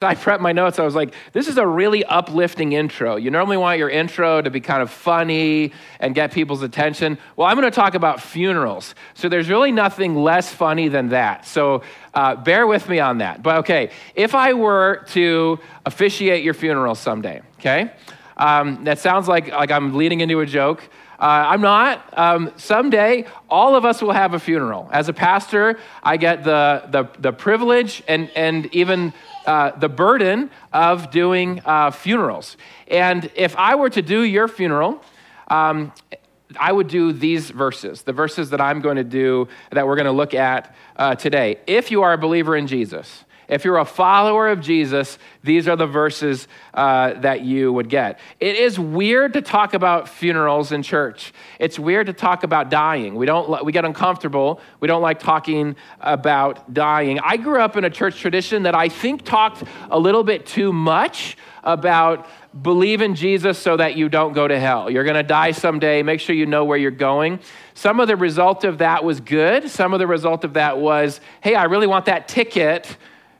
I prepped my notes. I was like, this is a really uplifting intro. You normally want your intro to be kind of funny and get people's attention. Well, I'm going to talk about funerals. So there's really nothing less funny than that. So uh, bear with me on that. But okay, if I were to officiate your funeral someday, okay, um, that sounds like, like I'm leading into a joke. Uh, I'm not. Um, someday, all of us will have a funeral. As a pastor, I get the, the, the privilege and, and even uh, the burden of doing uh, funerals. And if I were to do your funeral, um, I would do these verses, the verses that I'm going to do, that we're going to look at uh, today. If you are a believer in Jesus, if you're a follower of Jesus, these are the verses uh, that you would get. It is weird to talk about funerals in church. It's weird to talk about dying. We don't. We get uncomfortable. We don't like talking about dying. I grew up in a church tradition that I think talked a little bit too much about believe in Jesus so that you don't go to hell. You're going to die someday. Make sure you know where you're going. Some of the result of that was good. Some of the result of that was, hey, I really want that ticket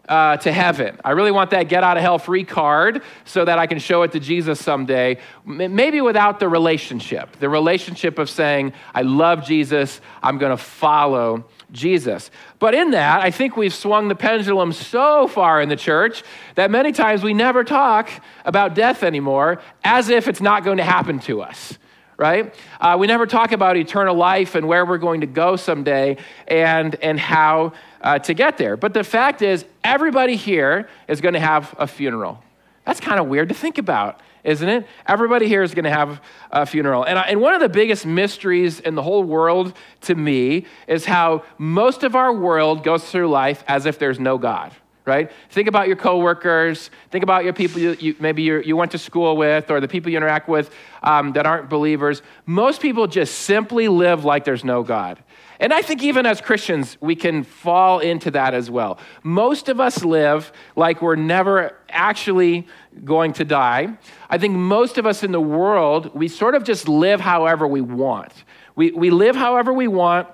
uh, to heaven. I really want that get out of hell free card so that I can show it to Jesus someday, maybe without the relationship. The relationship of saying, I love Jesus, I'm going to follow Jesus. But in that, I think we've swung the pendulum so far in the church that many times we never talk about death anymore as if it's not going to happen to us right? Uh, we never talk about eternal life and where we're going to go someday and, and how uh, to get there. But the fact is, everybody here is going to have a funeral. That's kind of weird to think about, isn't it? Everybody here is going to have a funeral. And, I, and one of the biggest mysteries in the whole world to me is how most of our world goes through life as if there's no God right? Think about your coworkers. Think about your people you, you maybe you went to school with or the people you interact with um, that aren't believers. Most people just simply live like there's no God. And I think even as Christians, we can fall into that as well. Most of us live like we're never actually going to die. I think most of us in the world, we sort of just live however we want. We, we live however we want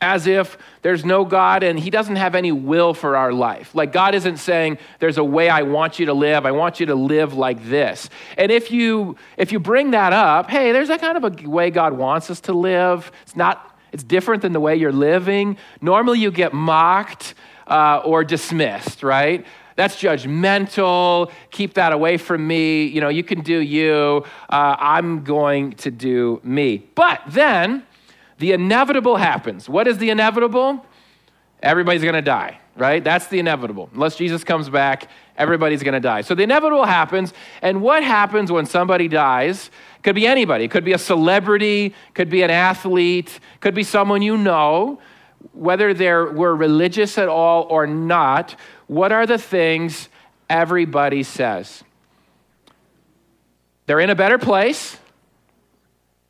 as if there's no God and He doesn't have any will for our life. Like God isn't saying, there's a way I want you to live. I want you to live like this. And if you if you bring that up, hey, there's that kind of a way God wants us to live. It's not, it's different than the way you're living. Normally you get mocked uh, or dismissed, right? That's judgmental. Keep that away from me. You know, you can do you. Uh, I'm going to do me. But then the inevitable happens. What is the inevitable? Everybody's going to die, right? That's the inevitable. Unless Jesus comes back, everybody's going to die. So the inevitable happens. And what happens when somebody dies? Could be anybody. Could be a celebrity, could be an athlete, could be someone you know. Whether they were religious at all or not, what are the things everybody says? They're in a better place.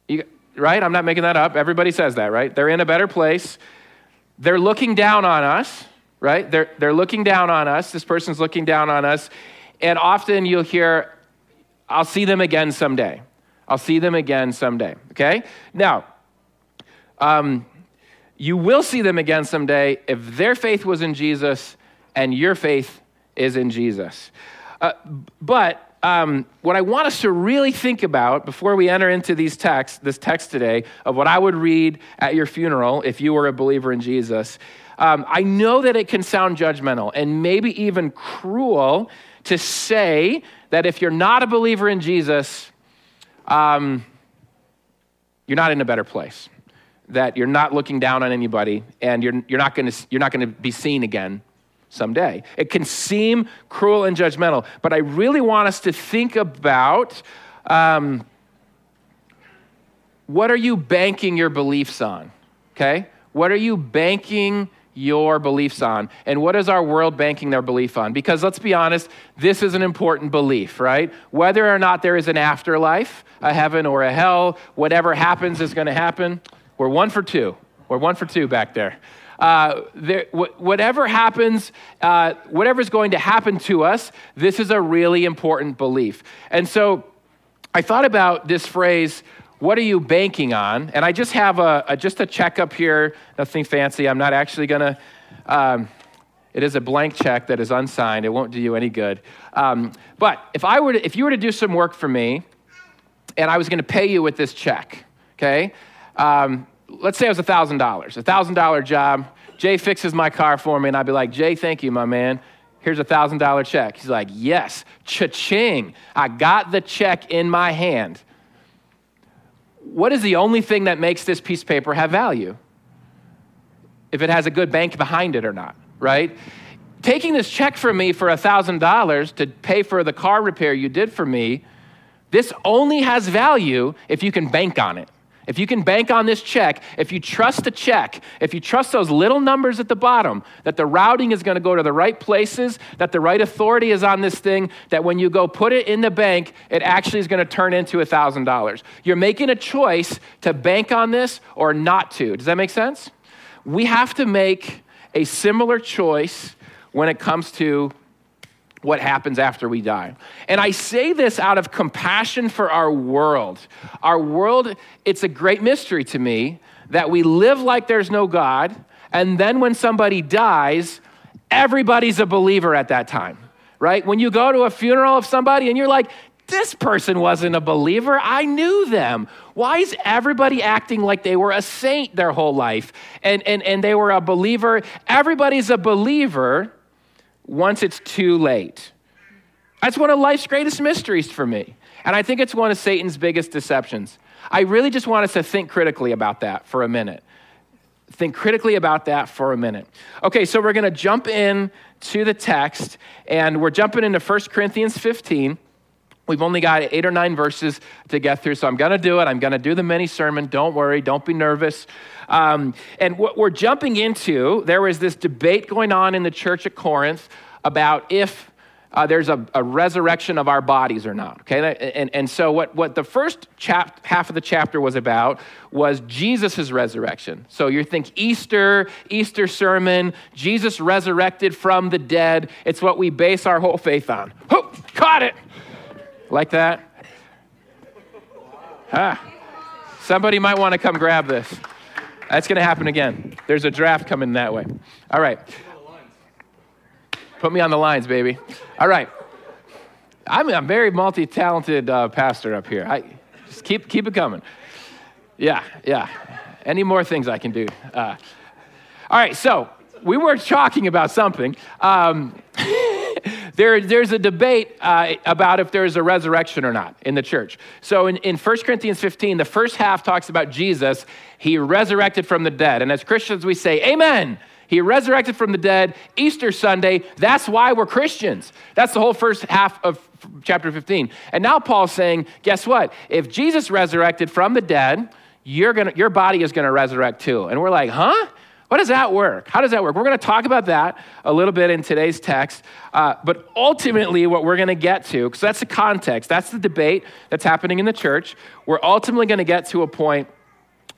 You, right? I'm not making that up. Everybody says that, right? They're in a better place. They're looking down on us, right? They're, they're looking down on us. This person's looking down on us. And often you'll hear, I'll see them again someday. I'll see them again someday, okay? Now, um, you will see them again someday if their faith was in Jesus and your faith is in Jesus. Uh, but um, what I want us to really think about before we enter into these texts, this text today of what I would read at your funeral if you were a believer in Jesus, um, I know that it can sound judgmental and maybe even cruel to say that if you're not a believer in Jesus, um, you're not in a better place. That you're not looking down on anybody and you're, you're not going to be seen again someday. It can seem cruel and judgmental, but I really want us to think about um, what are you banking your beliefs on? Okay? What are you banking your beliefs on? And what is our world banking their belief on? Because let's be honest, this is an important belief, right? Whether or not there is an afterlife, a heaven or a hell, whatever happens is going to happen. We're one for two. We're one for two back there uh, there, wh- whatever happens, uh, whatever's going to happen to us, this is a really important belief. And so I thought about this phrase, what are you banking on? And I just have a, a just a checkup here, nothing fancy. I'm not actually going to. Um, It is a blank check that is unsigned. It won't do you any good. Um, but if, I were to, if you were to do some work for me and I was going to pay you with this check, okay? Um, let's say it was $1,000, a $1,000 job. Jay fixes my car for me, and I'd be like, Jay, thank you, my man. Here's a $1,000 check. He's like, yes, cha-ching. I got the check in my hand. What is the only thing that makes this piece of paper have value? If it has a good bank behind it or not right? Taking this check from me for $1,000 to pay for the car repair you did for me, this only has value if you can bank on it. If you can bank on this check, if you trust the check, if you trust those little numbers at the bottom, that the routing is going to go to the right places, that the right authority is on this thing, that when you go put it in the bank, it actually is going to turn into $1,000. You're making a choice to bank on this or not to. Does that make sense? We have to make a similar choice when it comes to what happens after we die. And I say this out of compassion for our world. Our world, it's a great mystery to me that we live like there's no God, and then when somebody dies, everybody's a believer at that time, right? When you go to a funeral of somebody and you're like, this person wasn't a believer. I knew them. Why is everybody acting like they were a saint their whole life and, and, and they were a believer? Everybody's a believer once it's too late. That's one of life's greatest mysteries for me. And I think it's one of Satan's biggest deceptions. I really just want us to think critically about that for a minute. Think critically about that for a minute. Okay, so we're going to jump in to the text, and we're jumping into 1 Corinthians 15. We've only got eight or nine verses to get through, so I'm going to do it. I'm going to do the mini sermon. Don't worry, don't be nervous. Um, and what we're jumping into, there was this debate going on in the church at Corinth about if uh, there's a, a, resurrection of our bodies or not. Okay, and, and so what, what the first chap, half of the chapter was about was Jesus' resurrection. So you think Easter, Easter sermon, Jesus resurrected from the dead. It's what we base our whole faith on. Oh, caught it. Like that? Ah. Somebody might want to come grab this. That's going to happen again. There's a draft coming that way. All right. Put me on the lines, baby. All right. I'm a very multi talented uh, pastor up here. I, just keep, keep it coming. Yeah, yeah. Any more things I can do? Uh, all right, so we were talking about something. Um, there, there's a debate uh, about if there's a resurrection or not in the church. So in, in 1 Corinthians 15, the first half talks about Jesus. He resurrected from the dead. And as Christians, we say, Amen. He resurrected from the dead, Easter Sunday. That's why we're Christians. That's the whole first half of chapter 15. And now Paul's saying, guess what? If Jesus resurrected from the dead, gonna, your body is going to resurrect too. And we're like, huh? What does that work? How does that work? We're going to talk about that a little bit in today's text. Uh, but ultimately, what we're going to get to, because that's the context, that's the debate that's happening in the church, we're ultimately going to get to a point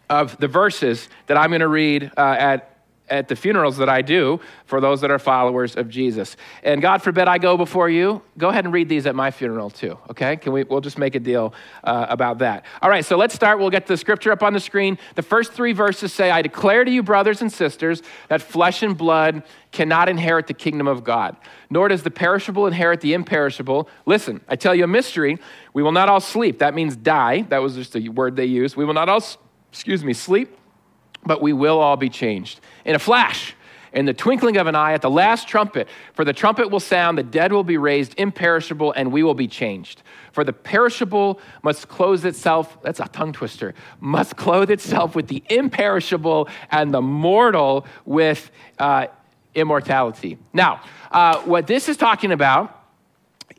of the verses that I'm going to read uh, at at the funerals that I do for those that are followers of Jesus. And God forbid I go before you, go ahead and read these at my funeral too, okay? Can we, we'll just make a deal uh, about that. All right, so let's start. We'll get the scripture up on the screen. The first three verses say, I declare to you, brothers and sisters, that flesh and blood cannot inherit the kingdom of God, nor does the perishable inherit the imperishable. Listen, I tell you a mystery. We will not all sleep. That means die. That was just a word they used. We will not all, excuse me, sleep but we will all be changed. In a flash, in the twinkling of an eye, at the last trumpet, for the trumpet will sound, the dead will be raised imperishable, and we will be changed. For the perishable must clothe itself, that's a tongue twister, must clothe itself with the imperishable, and the mortal with uh, immortality. Now, uh, what this is talking about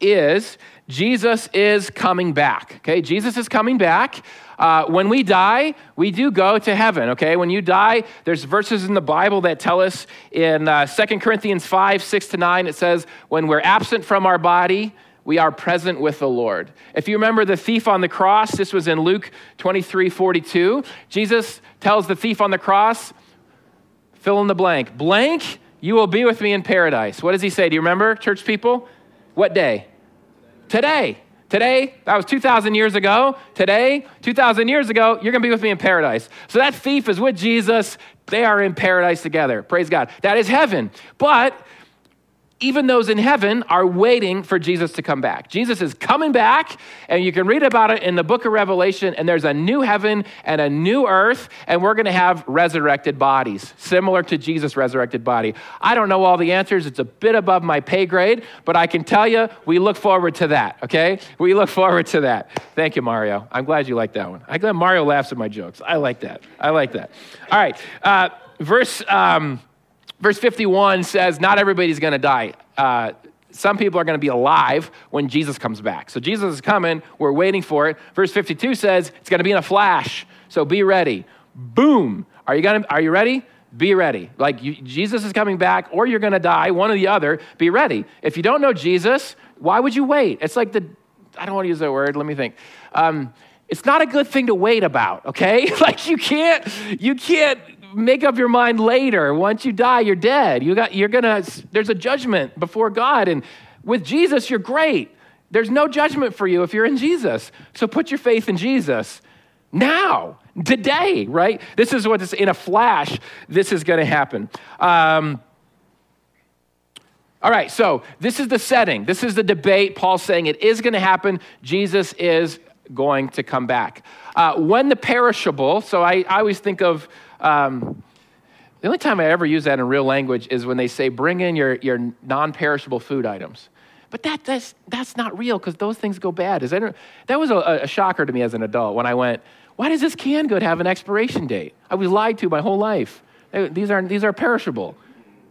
is Jesus is coming back. Okay, Jesus is coming back. Uh, when we die, we do go to heaven, okay? When you die, there's verses in the Bible that tell us in uh, 2 Corinthians 5, 6 to 9, it says, when we're absent from our body, we are present with the Lord. If you remember the thief on the cross, this was in Luke 23, 42. Jesus tells the thief on the cross, fill in the blank, blank, you will be with me in paradise. What does he say? Do you remember, church people? What day? Today. Today, that was 2,000 years ago. Today, 2,000 years ago, you're going to be with me in paradise. So that thief is with Jesus. They are in paradise together. Praise God. That is heaven. But even those in heaven are waiting for Jesus to come back. Jesus is coming back, and you can read about it in the book of Revelation, and there's a new heaven and a new earth, and we're gonna have resurrected bodies, similar to Jesus' resurrected body. I don't know all the answers, it's a bit above my pay grade, but I can tell you, we look forward to that, okay? We look forward to that. Thank you, Mario. I'm glad you like that one. I'm glad Mario laughs at my jokes. I like that. I like that. All right, uh, verse. Um, Verse 51 says, Not everybody's going to die. Uh, some people are going to be alive when Jesus comes back. So Jesus is coming. We're waiting for it. Verse 52 says it's going to be in a flash. So be ready. Boom. Are you, gonna, are you ready? Be ready. Like you, Jesus is coming back, or you're going to die, one or the other. Be ready. If you don't know Jesus, why would you wait? It's like the, I don't want to use that word. Let me think. Um, it's not a good thing to wait about, okay? like you can't, you can't make up your mind later. Once you die, you're dead. You got, you're gonna, there's a judgment before God. And with Jesus, you're great. There's no judgment for you if you're in Jesus. So put your faith in Jesus now, today, right? This is what's in a flash, this is gonna happen. Um, all right, so this is the setting. This is the debate. Paul's saying it is going to happen. Jesus is going to come back. Uh, when the perishable, so I, I always think of um, the only time I ever use that in real language is when they say, bring in your, your non perishable food items. But that, that's, that's not real because those things go bad. Is that, that was a, a, shocker to me as an adult when I went, why does this canned good have an expiration date? I was lied to my whole life. These are, these are perishable.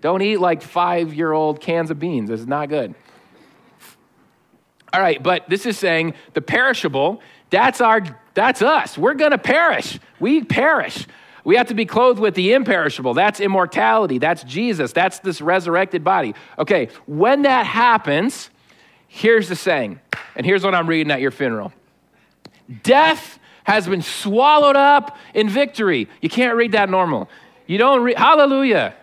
Don't eat like five year old cans of beans. It's not good. All right, but this is saying the perishable, that's our that's us. We're going to perish. We perish. We have to be clothed with the imperishable. That's immortality. That's Jesus. That's this resurrected body. Okay, when that happens, here's the saying, and here's what I'm reading at your funeral Death has been swallowed up in victory. You can't read that normal. You don't read, hallelujah.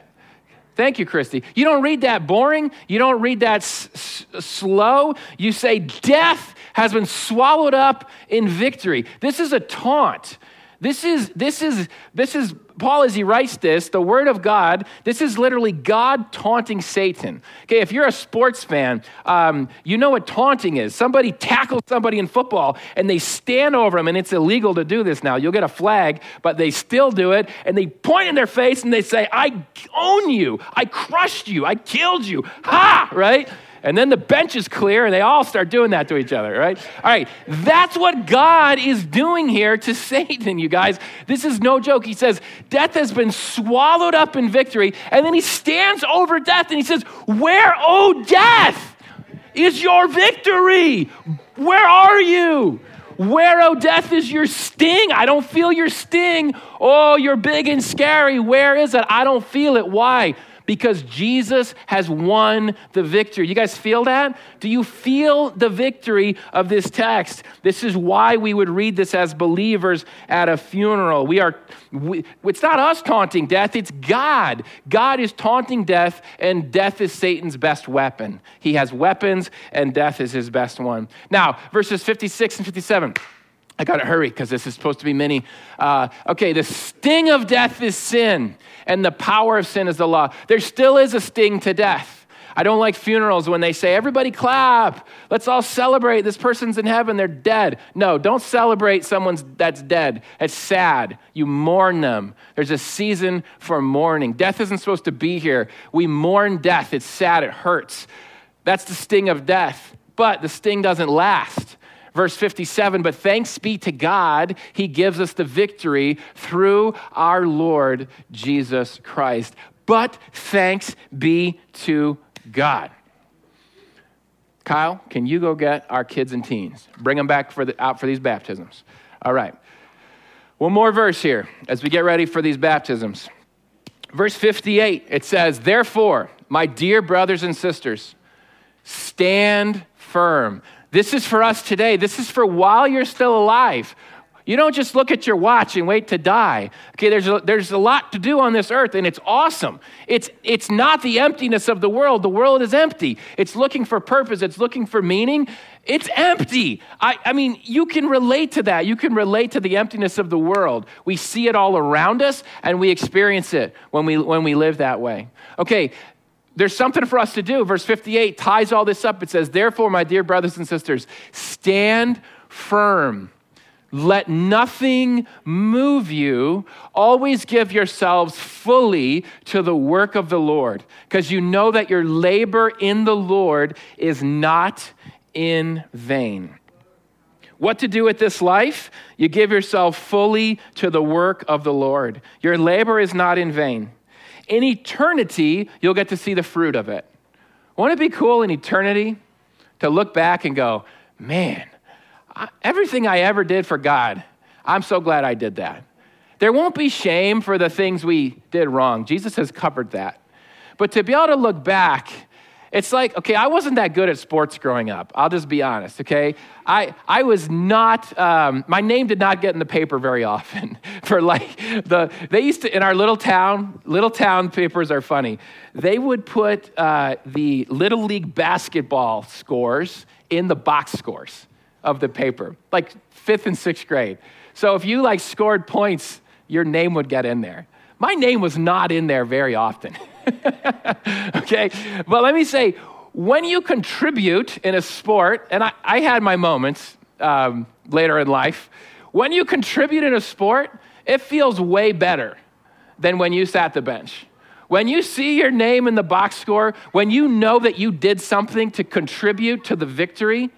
Thank you, Christy. You don't read that boring. You don't read that s- s- slow. You say, Death has been swallowed up in victory. This is a taunt. This is, this is, this is, Paul, as he writes this, the word of God, this is literally God taunting Satan. Okay, if you're a sports fan, um, you know what taunting is. Somebody tackles somebody in football and they stand over him, and it's illegal to do this now. You'll get a flag, but they still do it, and they point in their face and they say, I own you, I crushed you, I killed you. Ha! Right? And then the bench is clear and they all start doing that to each other, right? All right, that's what God is doing here to Satan, you guys. This is no joke. He says, Death has been swallowed up in victory. And then he stands over death and he says, Where, oh, death, is your victory? Where are you? Where, oh, death, is your sting? I don't feel your sting. Oh, you're big and scary. Where is it? I don't feel it. Why? Because Jesus has won the victory. You guys feel that? Do you feel the victory of this text? This is why we would read this as believers at a funeral. We are we, it's not us taunting death, it's God. God is taunting death and death is Satan's best weapon. He has weapons and death is his best one. Now, verses 56 and 57. I got to hurry because this is supposed to be many. Uh, okay, the sting of death is sin, and the power of sin is the law. There still is a sting to death. I don't like funerals when they say, everybody clap, let's all celebrate. This person's in heaven, they're dead. No, don't celebrate someone that's dead. It's sad. You mourn them. There's a season for mourning. Death isn't supposed to be here. We mourn death. It's sad, it hurts. That's the sting of death. But the sting doesn't last. Verse 57 But thanks be to God, He gives us the victory through our Lord Jesus Christ. But thanks be to God. Kyle, can you go get our kids and teens? Bring them back for the, out for these baptisms. All right. One more verse here as we get ready for these baptisms. Verse 58, it says, Therefore, my dear brothers and sisters, stand firm. This is for us today. This is for while you're still alive. You don't just look at your watch and wait to die. Okay, there's a, there's a lot to do on this earth, and it's awesome. It's, it's not the emptiness of the world. The world is empty. It's looking for purpose, it's looking for meaning. It's empty. I, I mean, you can relate to that. You can relate to the emptiness of the world. We see it all around us, and we experience it when we, when we live that way. Okay, there's something for us to do. Verse 58 ties all this up. It says, Therefore, my dear brothers and sisters, stand firm. Let nothing move you. Always give yourselves fully to the work of the Lord, because you know that your labor in the Lord is not in vain. What to do with this life? You give yourself fully to the work of the Lord. Your labor is not in vain. In eternity, you'll get to see the fruit of it. Won't it be cool in eternity to look back and go, man, everything I ever did for God, I'm so glad I did that. There won't be shame for the things we did wrong. Jesus has covered that. But to be able to look back it's like, okay, I wasn't that good at sports growing up. I'll just be honest, okay? I, I was not, um, my name did not get in the paper very often. For like, the, they used to, in our little town, little town papers are funny. They would put uh, the Little League basketball scores in the box scores of the paper, like fifth and sixth grade. So if you like scored points, your name would get in there. My name was not in there very often. okay? But let me say, when you contribute in a sport, and I, I had my moments um, later in life, when you contribute in a sport, it feels way better than when you sat the bench. When you see your name in the box score, when you know that you did something to contribute to the victory,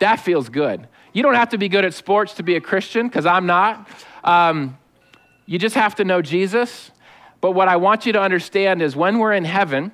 that feels good. You don't have to be good at sports to be a Christian, because I'm not. Um, you just have to know Jesus but what I want you to understand is when we're in heaven,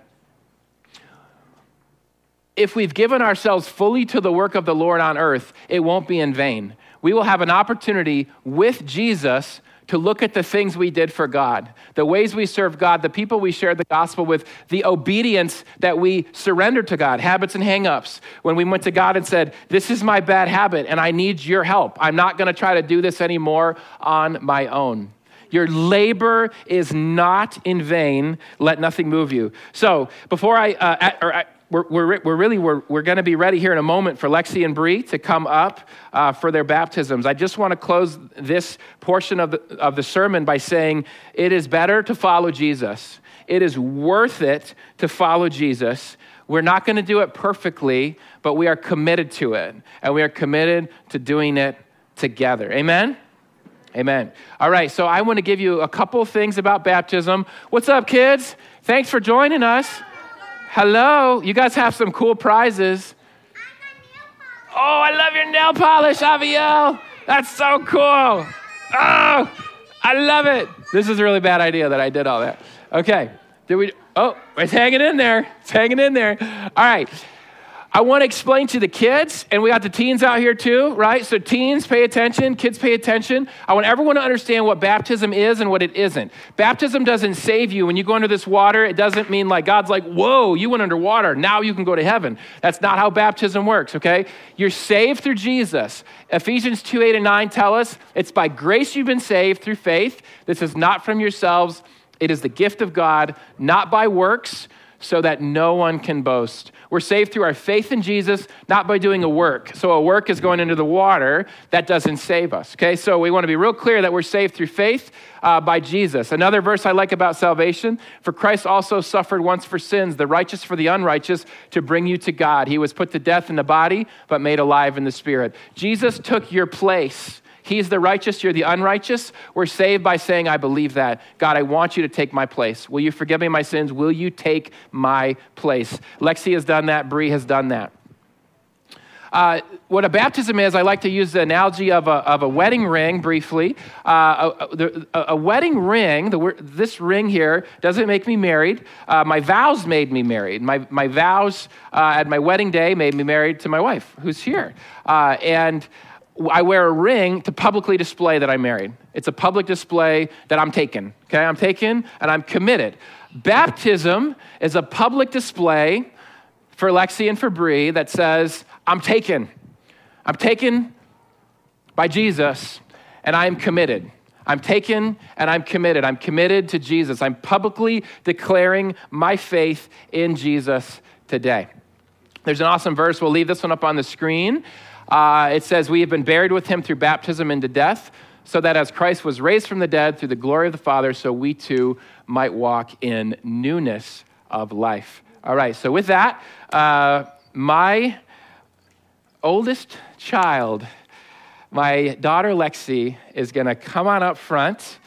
if we've given ourselves fully to the work of the Lord on earth, it won't be in vain. We will have an opportunity with Jesus to look at the things we did for God, the ways we served God, the people we shared the gospel with, the obedience that we surrendered to God, habits and hangups. When we went to God and said, This is my bad habit and I need your help. I'm not going to try to do this anymore on my own. Your labor is not in vain. Let nothing move you. So, before I, uh, at, or at, we're, we're, we're, really we're, we're going to be ready here in a moment for lexi and Bree to come up uh, for their baptisms. I just want to close this portion of the, of the sermon by saying it is better to follow jesus. It is worth it to follow jesus. We're not going to do it perfectly but we are committed to it and we are committed to doing it together. Amen Amen. All right, so I want to give you a couple things about baptism. What's up, kids? Thanks for joining us. Hello. You guys have some cool prizes. Oh, I love your nail polish, Aviel. That's so cool. Oh, I love it. This is a really bad idea that I did all that. Okay. Did we? Oh, it's hanging in there. It's hanging in there. All right. I want to explain to the kids, and we got the teens out here too, right? So, teens, pay attention, kids, pay attention. I want everyone to understand what baptism is and what it isn't. Baptism doesn't save you. When you go under this water, it doesn't mean like God's like, whoa, you went under water, now you can go to heaven. That's not how baptism works, okay? You're saved through Jesus. Ephesians 2 8 and 9 tell us it's by grace you've been saved through faith. This is not from yourselves, it is the gift of God, not by works so that no one can boast. We're saved through our faith in Jesus, not by doing a work. So a work is going into the water. That doesn't save us. Okay, so we want to be real clear that we're saved through faith uh, by Jesus. Another verse I like about salvation for Christ also suffered once for sins, the righteous for the unrighteous, to bring you to God. He was put to death in the body, but made alive in the spirit. Jesus took your place. He's the righteous, you're the unrighteous. We're saved by saying, I believe that. God, I want you to take my place. Will you forgive me my sins? Will you take my place? Lexi has done that, Bree has done that. Uh, what a baptism is, I like to use the analogy of a, of a wedding ring briefly. Uh, a, a, a, wedding ring, the, this ring here, doesn't make me married. Uh, my vows made me married. My, my vows uh, at my wedding day made me married to my wife, who's here. Uh, and I wear a ring to publicly display that I'm married. It's a public display that I'm taken. Okay, I'm taken and I'm committed. Baptism is a public display for Lexi and for Bree that says, I'm taken. I'm taken by Jesus and I am committed. I'm taken and I'm committed. I'm committed to Jesus. I'm publicly declaring my faith in Jesus today. There's an awesome verse. We'll leave this one up on the screen. Uh, it says, We have been buried with him through baptism into death, so that as Christ was raised from the dead through the glory of the Father, so we too might walk in newness of life. All right, so with that, uh, my oldest child, my daughter Lexi, is going to come on up front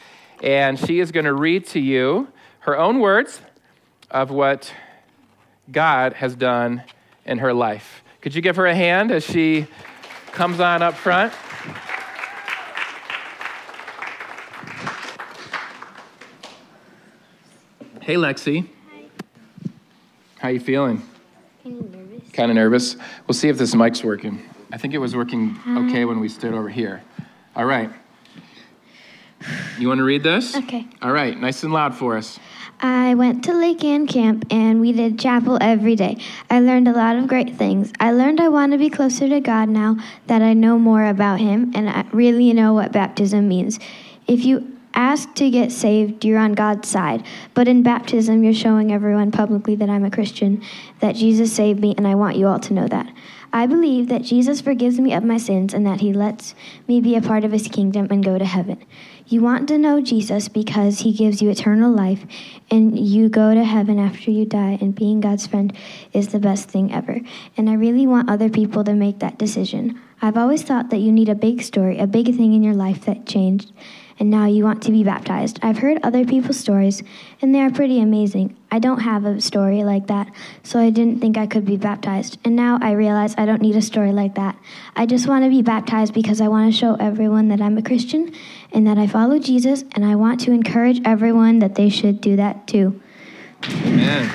and she is going to read to you her own words of what God has done in her life. Could you give her a hand as she comes on up front? Hey, Lexi. Hi. How you feeling? Kind of nervous. Kind of nervous. We'll see if this mic's working. I think it was working okay when we stood over here. All right. You want to read this? Okay. All right, nice and loud for us. I went to Lake Ann Camp and we did chapel every day. I learned a lot of great things. I learned I want to be closer to God now that I know more about Him and I really know what baptism means. If you ask to get saved, you're on God's side. But in baptism, you're showing everyone publicly that I'm a Christian, that Jesus saved me, and I want you all to know that. I believe that Jesus forgives me of my sins and that He lets me be a part of His kingdom and go to heaven. You want to know Jesus because he gives you eternal life and you go to heaven after you die, and being God's friend is the best thing ever. And I really want other people to make that decision. I've always thought that you need a big story, a big thing in your life that changed, and now you want to be baptized. I've heard other people's stories, and they are pretty amazing. I don't have a story like that, so I didn't think I could be baptized. And now I realize I don't need a story like that. I just want to be baptized because I want to show everyone that I'm a Christian and that I follow Jesus, and I want to encourage everyone that they should do that too. Amen.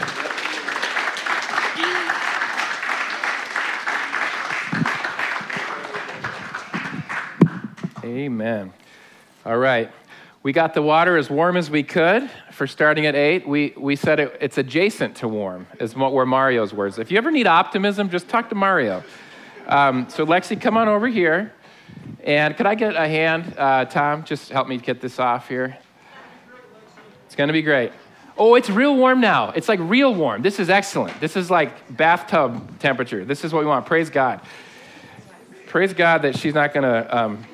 Amen. All right. We got the water as warm as we could for starting at 8. We, we said it, it's adjacent to warm, is what were Mario's words. If you ever need optimism, just talk to Mario. Um, so, Lexi, come on over here. And could I get a hand, uh, Tom? Just help me get this off here. It's going to be great. Oh, it's real warm now. It's like real warm. This is excellent. This is like bathtub temperature. This is what we want. Praise God. Praise God that she's not going to um,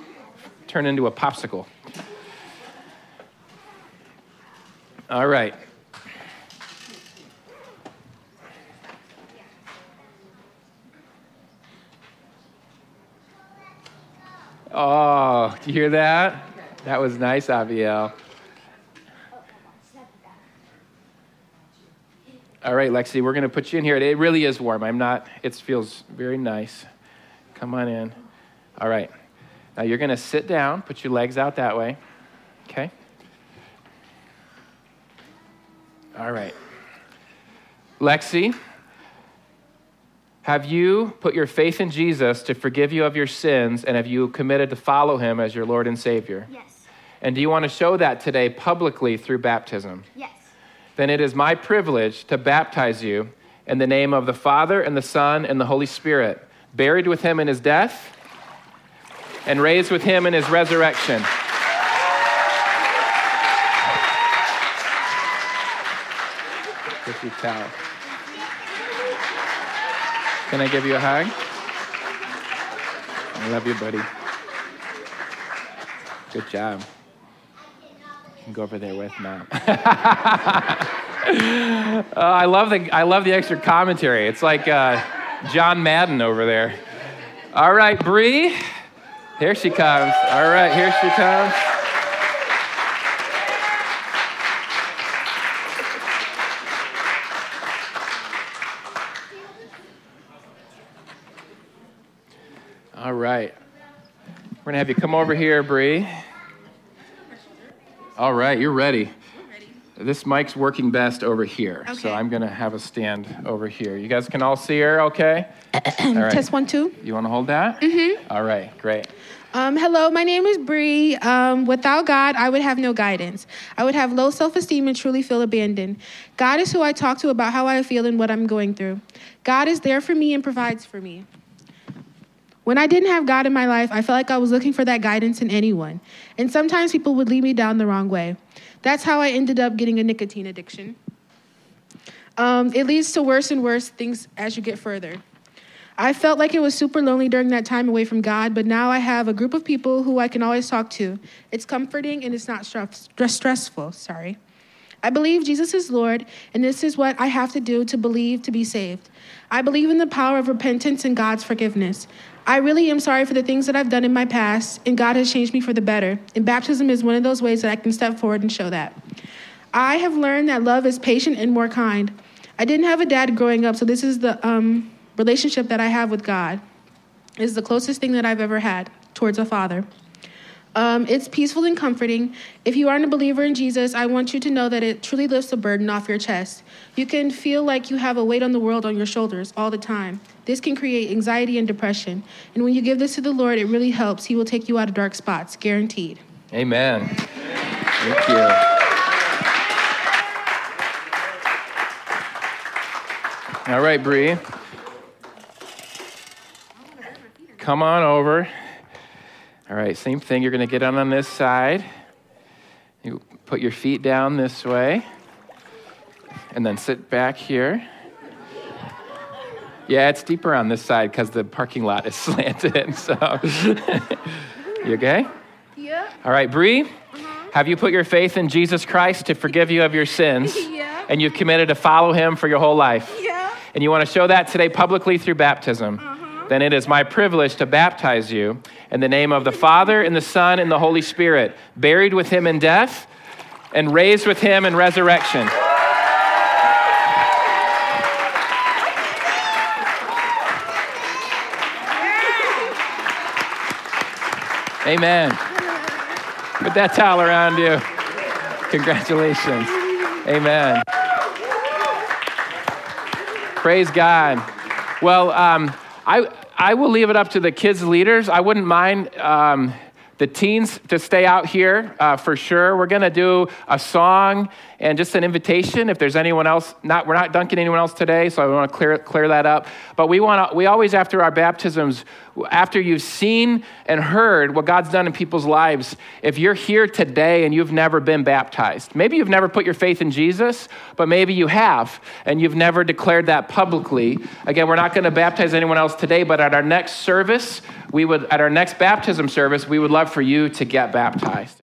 turn into a popsicle. All right. Oh, do you hear that? That was nice, Aviel. All right, Lexi, we're going to put you in here. It really is warm. I'm not, it feels very nice. Come on in. All right. Now you're going to sit down, put your legs out that way. Okay? All right. Lexi, have you put your faith in Jesus to forgive you of your sins, and have you committed to follow him as your Lord and Savior? Yes. And do you want to show that today publicly through baptism? Yes. Then it is my privilege to baptize you in the name of the Father, and the Son, and the Holy Spirit, buried with him in his death, and raised with him in his resurrection. Your towel. Can I give you a hug? I love you, buddy. Good job. You can go over there with mom. Uh, I love the I love the extra commentary. It's like uh, John Madden over there. All right, Bree. Here she comes. All right, here she comes. All right. We're going to have you come over here, Bree. All right, you're ready. This mic's working best over here. So I'm going to have a stand over here. You guys can all see her okay? All right. Test one, two. You want to hold that? Mm-hmm. All right, great. Um, hello, my name is Bree. Um, without God, I would have no guidance. I would have low self esteem and truly feel abandoned. God is who I talk to about how I feel and what I'm going through. God is there for me and provides for me. When I didn't have God in my life, I felt like I was looking for that guidance in anyone. And sometimes people would lead me down the wrong way. That's how I ended up getting a nicotine addiction. Um, it leads to worse and worse things as you get further. I felt like it was super lonely during that time away from God, but now I have a group of people who I can always talk to. It's comforting and it's not stress- stress- stressful. Sorry. I believe Jesus is Lord, and this is what I have to do to believe to be saved. I believe in the power of repentance and God's forgiveness. I really am sorry for the things that I've done in my past, and God has changed me for the better. And baptism is one of those ways that I can step forward and show that. I have learned that love is patient and more kind. I didn't have a dad growing up, so this is the um, relationship that I have with God. is the closest thing that I've ever had towards a father. Um, it's peaceful and comforting. If you aren't a believer in Jesus, I want you to know that it truly lifts a burden off your chest. You can feel like you have a weight on the world on your shoulders all the time. This can create anxiety and depression. And when you give this to the Lord, it really helps. He will take you out of dark spots, guaranteed. Amen. Thank you. All right, Bree. Come on over. All right, same thing. You're going to get on on this side. You put your feet down this way. And then sit back here. Yeah, it's deeper on this side because the parking lot is slanted. So, you okay? Yeah. All right, Bree, uh-huh. have you put your faith in Jesus Christ to forgive you of your sins? Yeah. And you've committed to follow him for your whole life? Yeah. And you want to show that today publicly through baptism? Uh-huh. Then it is my privilege to baptize you in the name of the Father, and the Son, and the Holy Spirit, buried with him in death and raised with him in resurrection. Amen. Put that towel around you. Congratulations. Amen. Praise God. Well, um, I, I will leave it up to the kids' leaders. I wouldn't mind um, the teens to stay out here uh, for sure. We're going to do a song and just an invitation. If there's anyone else, not we're not dunking anyone else today, so I want to clear clear that up. But we want. We always after our baptisms, after you've seen and heard what God's done in people's lives, if you're here today and you've never been baptized, maybe you've never put your faith in Jesus, but maybe you have and you've never declared that publicly. Again, we're not going to baptize anyone else today, but at our next service, we would at our next baptism service, we would love for you to get baptized.